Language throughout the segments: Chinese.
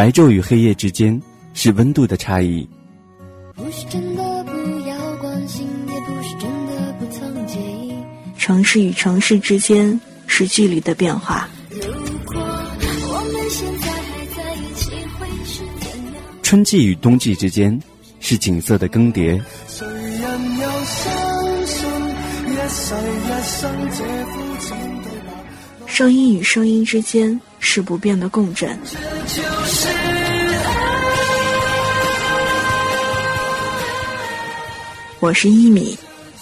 白昼与黑夜之间是温度的差异。不是真的不要关心，也不是真的不曾介意。城市与城市之间是距离的变化。如果我们现在还在一起，会是怎样？春季与冬季之间是景色的更迭。谁人又相信一世一生这肤浅对白？声音与声音之间是不变的共振。我是一米，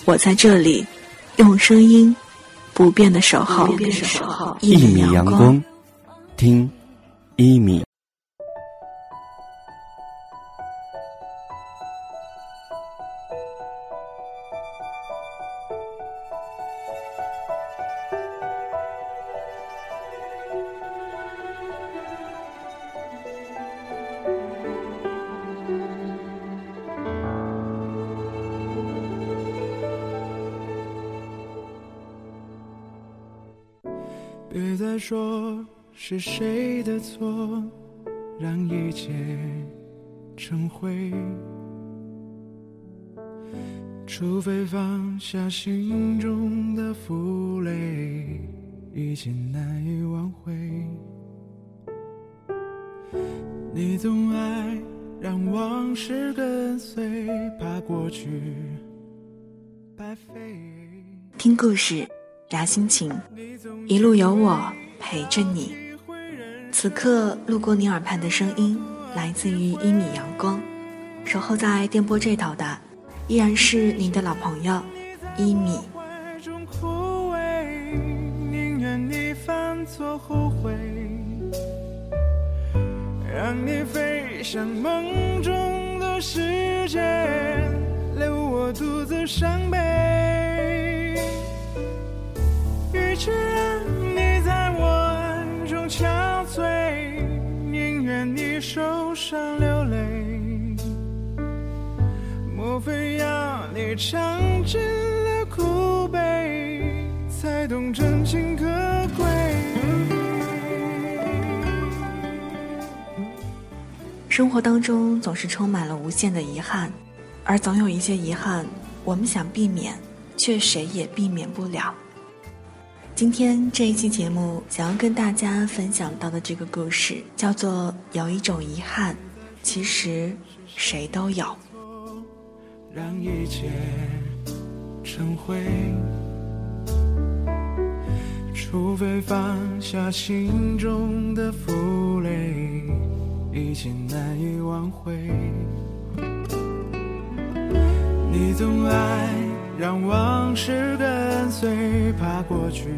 我在这里，用声音不变的守候，一米阳光，听一米。别再说是谁的错，让一切成灰。除非放下心中的负累，一切难以挽回。你总爱让往事跟随，怕过去白费。听故事，聊心情，一路有我陪着你。此刻路过你耳畔的声音，来自于一米阳光，守候在电波这头的，依然是您的老朋友一米。让你飞向梦中的世界，留我独自伤悲。与其让你在我暗中憔悴，宁愿你受伤流泪。莫非要你尝尽了苦悲，才懂真情可贵？生活当中总是充满了无限的遗憾，而总有一些遗憾，我们想避免，却谁也避免不了。今天这一期节目想要跟大家分享到的这个故事，叫做《有一种遗憾，其实谁都有》。让一切成灰。除非放下心中的负累，一切难以挽回。你总爱让往事跟随，怕过去。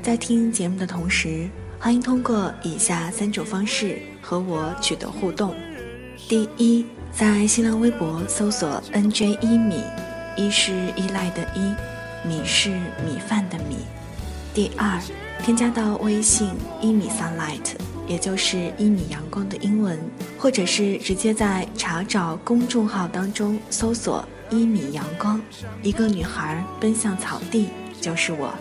在听节目的同时，欢迎通过以下三种方式和我取得互动：第一，在新浪微博搜索 “nj 一米”，一是依赖的依，米是米饭的米；第二，添加到微信“一米 sunlight”，也就是一米阳光的英文，或者是直接在查找公众号当中搜索“一米阳光”，一个女孩奔向草地，就是我。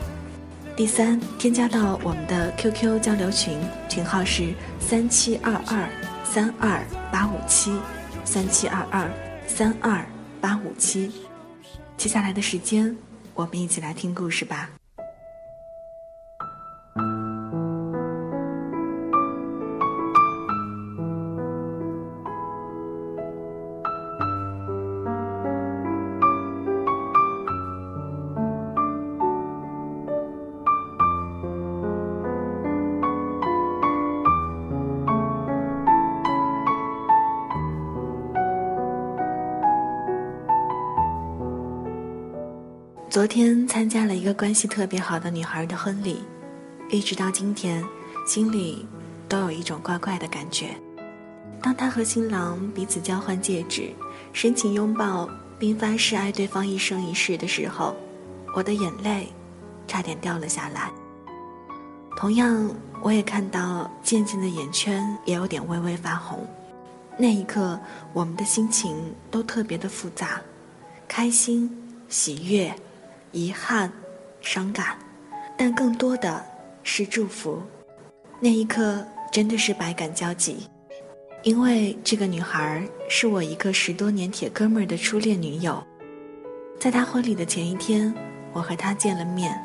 第三，添加到我们的 QQ 交流群，群号是三七二二三二八五七，三七二二三二八五七。接下来的时间，我们一起来听故事吧。昨天参加了一个关系特别好的女孩的婚礼，一直到今天，心里都有一种怪怪的感觉。当她和新郎彼此交换戒指、深情拥抱，并发誓爱对方一生一世的时候，我的眼泪差点掉了下来。同样，我也看到渐渐的眼圈也有点微微发红。那一刻，我们的心情都特别的复杂，开心、喜悦。遗憾、伤感，但更多的是祝福。那一刻，真的是百感交集，因为这个女孩是我一个十多年铁哥们儿的初恋女友。在他婚礼的前一天，我和他见了面。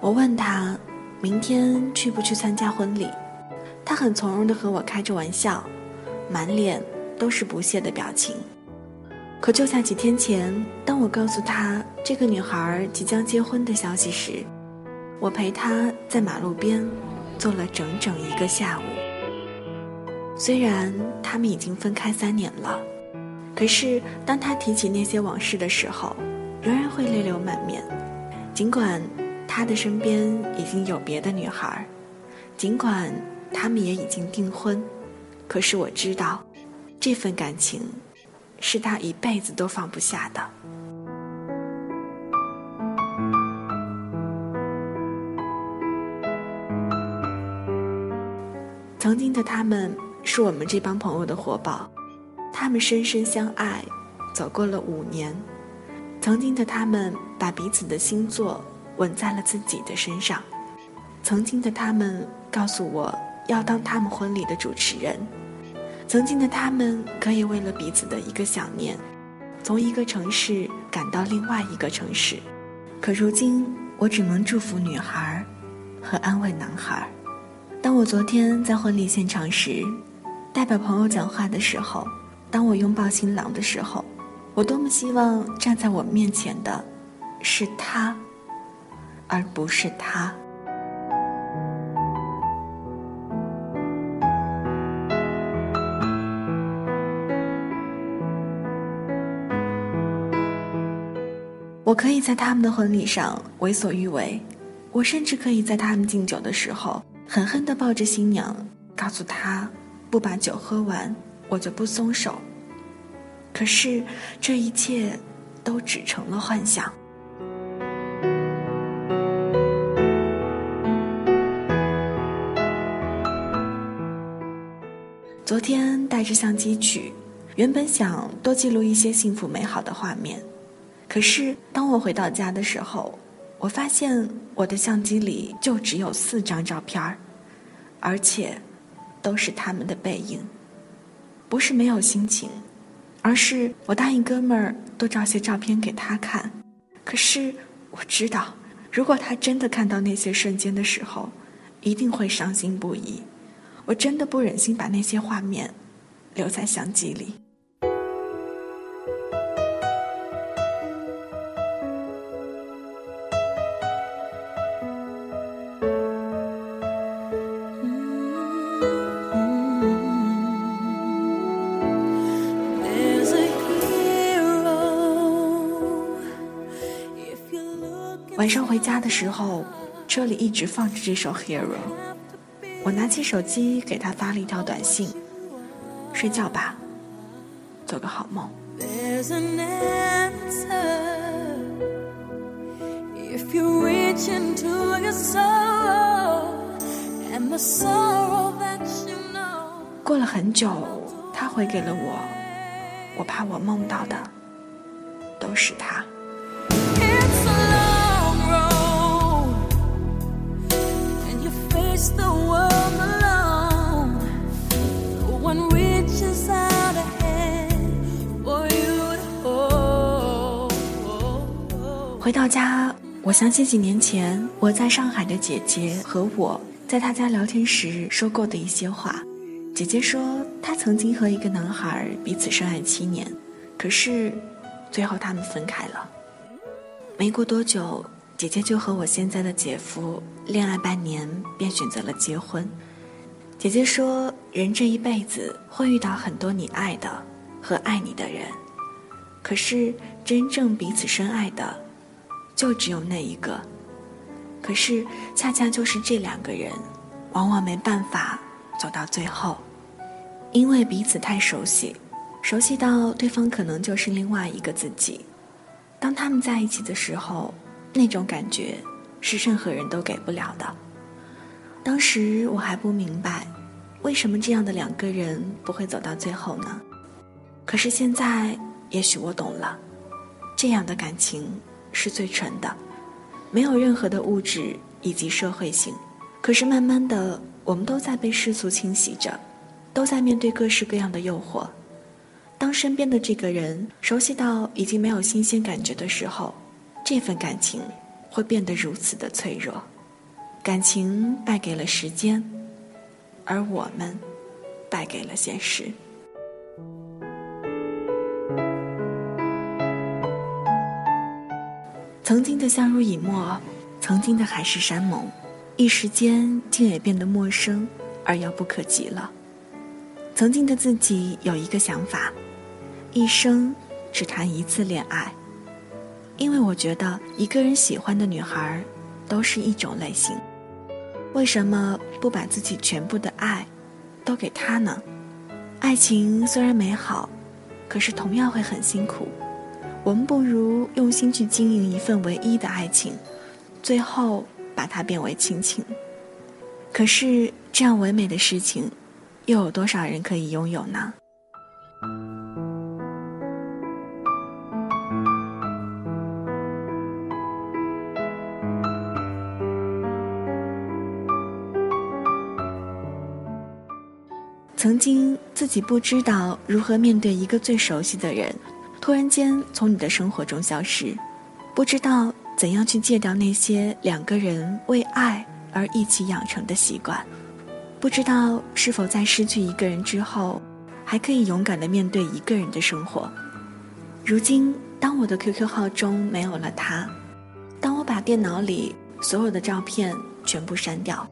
我问他，明天去不去参加婚礼？他很从容地和我开着玩笑，满脸都是不屑的表情。可就在几天前，当我告诉他这个女孩即将结婚的消息时，我陪她在马路边坐了整整一个下午。虽然他们已经分开三年了，可是当他提起那些往事的时候，仍然会泪流满面。尽管他的身边已经有别的女孩，尽管他们也已经订婚，可是我知道，这份感情。是他一辈子都放不下的。曾经的他们是我们这帮朋友的活宝，他们深深相爱，走过了五年。曾经的他们把彼此的星座纹在了自己的身上。曾经的他们告诉我要当他们婚礼的主持人。曾经的他们可以为了彼此的一个想念，从一个城市赶到另外一个城市，可如今我只能祝福女孩，和安慰男孩。当我昨天在婚礼现场时，代表朋友讲话的时候，当我拥抱新郎的时候，我多么希望站在我面前的，是他，而不是他。我可以在他们的婚礼上为所欲为，我甚至可以在他们敬酒的时候狠狠地抱着新娘，告诉她，不把酒喝完，我就不松手。可是这一切，都只成了幻想。昨天带着相机去，原本想多记录一些幸福美好的画面。可是，当我回到家的时候，我发现我的相机里就只有四张照片儿，而且都是他们的背影。不是没有心情，而是我答应哥们儿多照些照片给他看。可是我知道，如果他真的看到那些瞬间的时候，一定会伤心不已。我真的不忍心把那些画面留在相机里。上回家的时候，车里一直放着这首《Hero》。我拿起手机给他发了一条短信：“睡觉吧，做个好梦。”过了很久，他回给了我，我怕我梦到的都是他。回到家，我想起几年前我在上海的姐姐和我在她家聊天时说过的一些话。姐姐说，她曾经和一个男孩彼此深爱七年，可是最后他们分开了。没过多久，姐姐就和我现在的姐夫恋爱半年，便选择了结婚。姐姐说，人这一辈子会遇到很多你爱的和爱你的人，可是真正彼此深爱的。就只有那一个，可是恰恰就是这两个人，往往没办法走到最后，因为彼此太熟悉，熟悉到对方可能就是另外一个自己。当他们在一起的时候，那种感觉是任何人都给不了的。当时我还不明白，为什么这样的两个人不会走到最后呢？可是现在，也许我懂了，这样的感情。是最纯的，没有任何的物质以及社会性，可是慢慢的我们都在被世俗侵袭着，都在面对各式各样的诱惑。当身边的这个人熟悉到已经没有新鲜感觉的时候，这份感情会变得如此的脆弱。感情败给了时间，而我们败给了现实。曾经的相濡以沫，曾经的海誓山盟，一时间竟也变得陌生而遥不可及了。曾经的自己有一个想法，一生只谈一次恋爱，因为我觉得一个人喜欢的女孩都是一种类型。为什么不把自己全部的爱都给她呢？爱情虽然美好，可是同样会很辛苦。我们不如用心去经营一份唯一的爱情，最后把它变为亲情。可是这样唯美的事情，又有多少人可以拥有呢？曾经自己不知道如何面对一个最熟悉的人。突然间从你的生活中消失，不知道怎样去戒掉那些两个人为爱而一起养成的习惯，不知道是否在失去一个人之后，还可以勇敢的面对一个人的生活。如今，当我的 QQ 号中没有了他，当我把电脑里所有的照片全部删掉，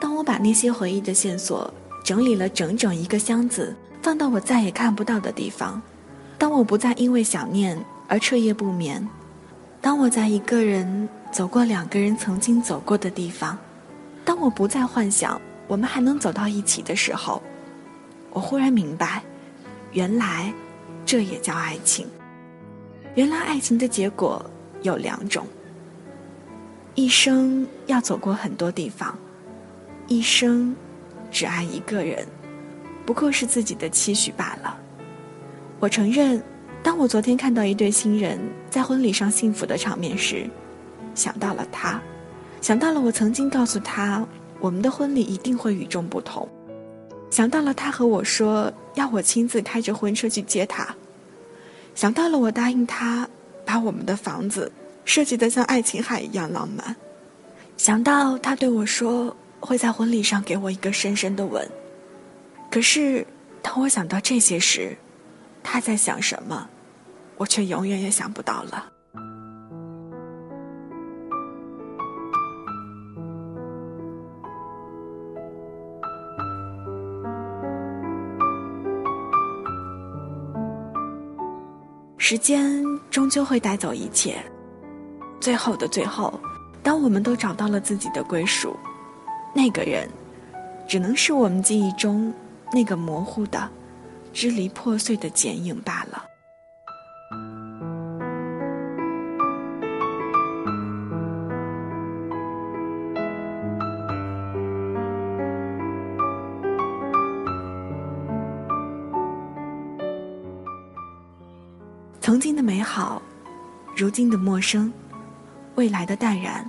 当我把那些回忆的线索整理了整整一个箱子，放到我再也看不到的地方。当我不再因为想念而彻夜不眠，当我在一个人走过两个人曾经走过的地方，当我不再幻想我们还能走到一起的时候，我忽然明白，原来这也叫爱情。原来爱情的结果有两种：一生要走过很多地方，一生只爱一个人，不过是自己的期许罢了。我承认，当我昨天看到一对新人在婚礼上幸福的场面时，想到了他，想到了我曾经告诉他我们的婚礼一定会与众不同，想到了他和我说要我亲自开着婚车去接他，想到了我答应他把我们的房子设计得像爱琴海一样浪漫，想到他对我说会在婚礼上给我一个深深的吻。可是，当我想到这些时，他在想什么，我却永远也想不到了。时间终究会带走一切，最后的最后，当我们都找到了自己的归属，那个人，只能是我们记忆中那个模糊的。支离破碎的剪影罢了。曾经的美好，如今的陌生，未来的淡然，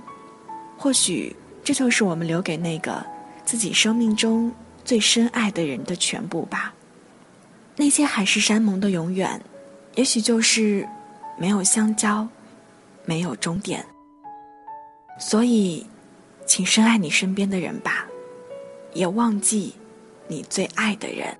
或许这就是我们留给那个自己生命中最深爱的人的全部吧。那些海誓山盟的永远，也许就是没有相交，没有终点。所以，请深爱你身边的人吧，也忘记你最爱的人。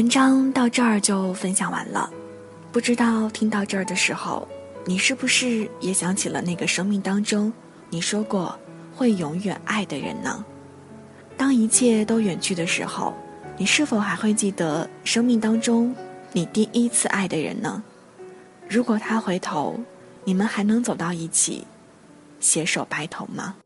文章到这儿就分享完了，不知道听到这儿的时候，你是不是也想起了那个生命当中你说过会永远爱的人呢？当一切都远去的时候，你是否还会记得生命当中你第一次爱的人呢？如果他回头，你们还能走到一起，携手白头吗？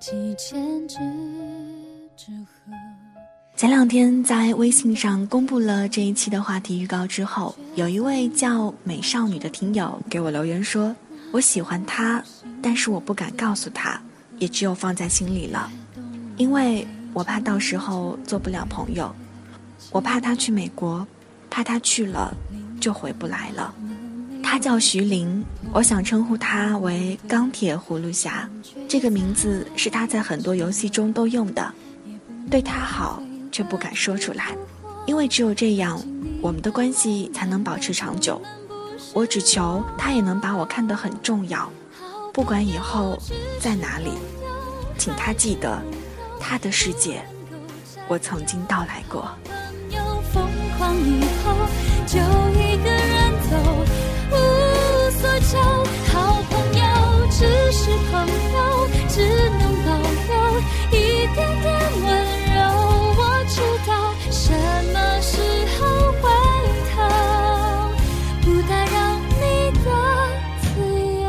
胭脂之河。前两天在微信上公布了这一期的话题预告之后，有一位叫美少女的听友给我留言说：“我喜欢他，但是我不敢告诉他，也只有放在心里了，因为我怕到时候做不了朋友，我怕他去美国，怕他去了就回不来了。”他叫徐凌，我想称呼他为钢铁葫芦侠，这个名字是他在很多游戏中都用的。对他好。却不敢说出来，因为只有这样，我们的关系才能保持长久。我只求他也能把我看得很重要，不管以后在哪里，请他记得，他的世界，我曾经到来过。疯狂以后就一个是朋友，只能保留一点点温柔。我知道什么时候回头，不打扰你的自由。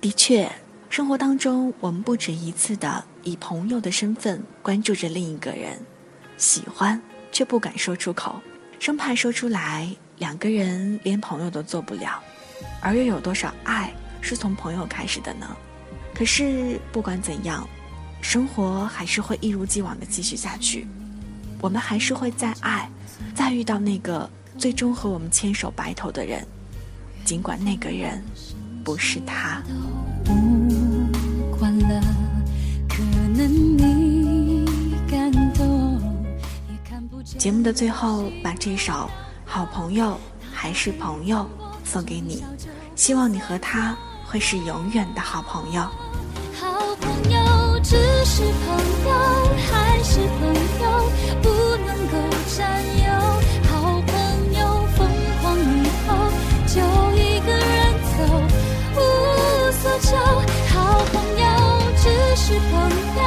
的。确，生活当中，我们不止一次的以朋友的身份关注着另一个人，喜欢却不敢说出口，生怕说出来两个人连朋友都做不了。而又有多少爱是从朋友开始的呢？可是不管怎样，生活还是会一如既往的继续下去，我们还是会再爱，再遇到那个最终和我们牵手白头的人，尽管那个人不是他。不管了，可能你感动。节目的最后，把这首《好朋友还是朋友》送给你，希望你和他会是永远的好朋友。好朋友只是朋友，还是朋友，不能够占有。好朋友疯狂以后，就一个人走。无所求，好朋友只是朋友，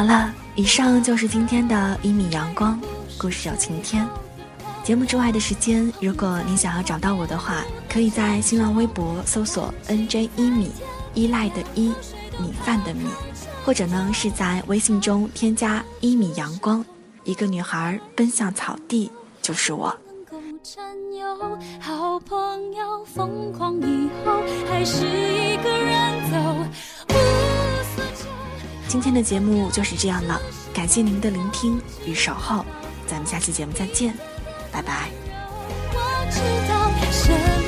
好了，以上就是今天的一米阳光故事有晴天。节目之外的时间，如果你想要找到我的话，可以在新浪微博搜索 “nj 一米”。依赖的依，米饭的米，或者呢是在微信中添加一米阳光，一个女孩奔向草地，就是我。好朋友疯狂以后，还是一个人走今天的节目就是这样了，感谢您的聆听与守候，咱们下期节目再见，拜拜。我知道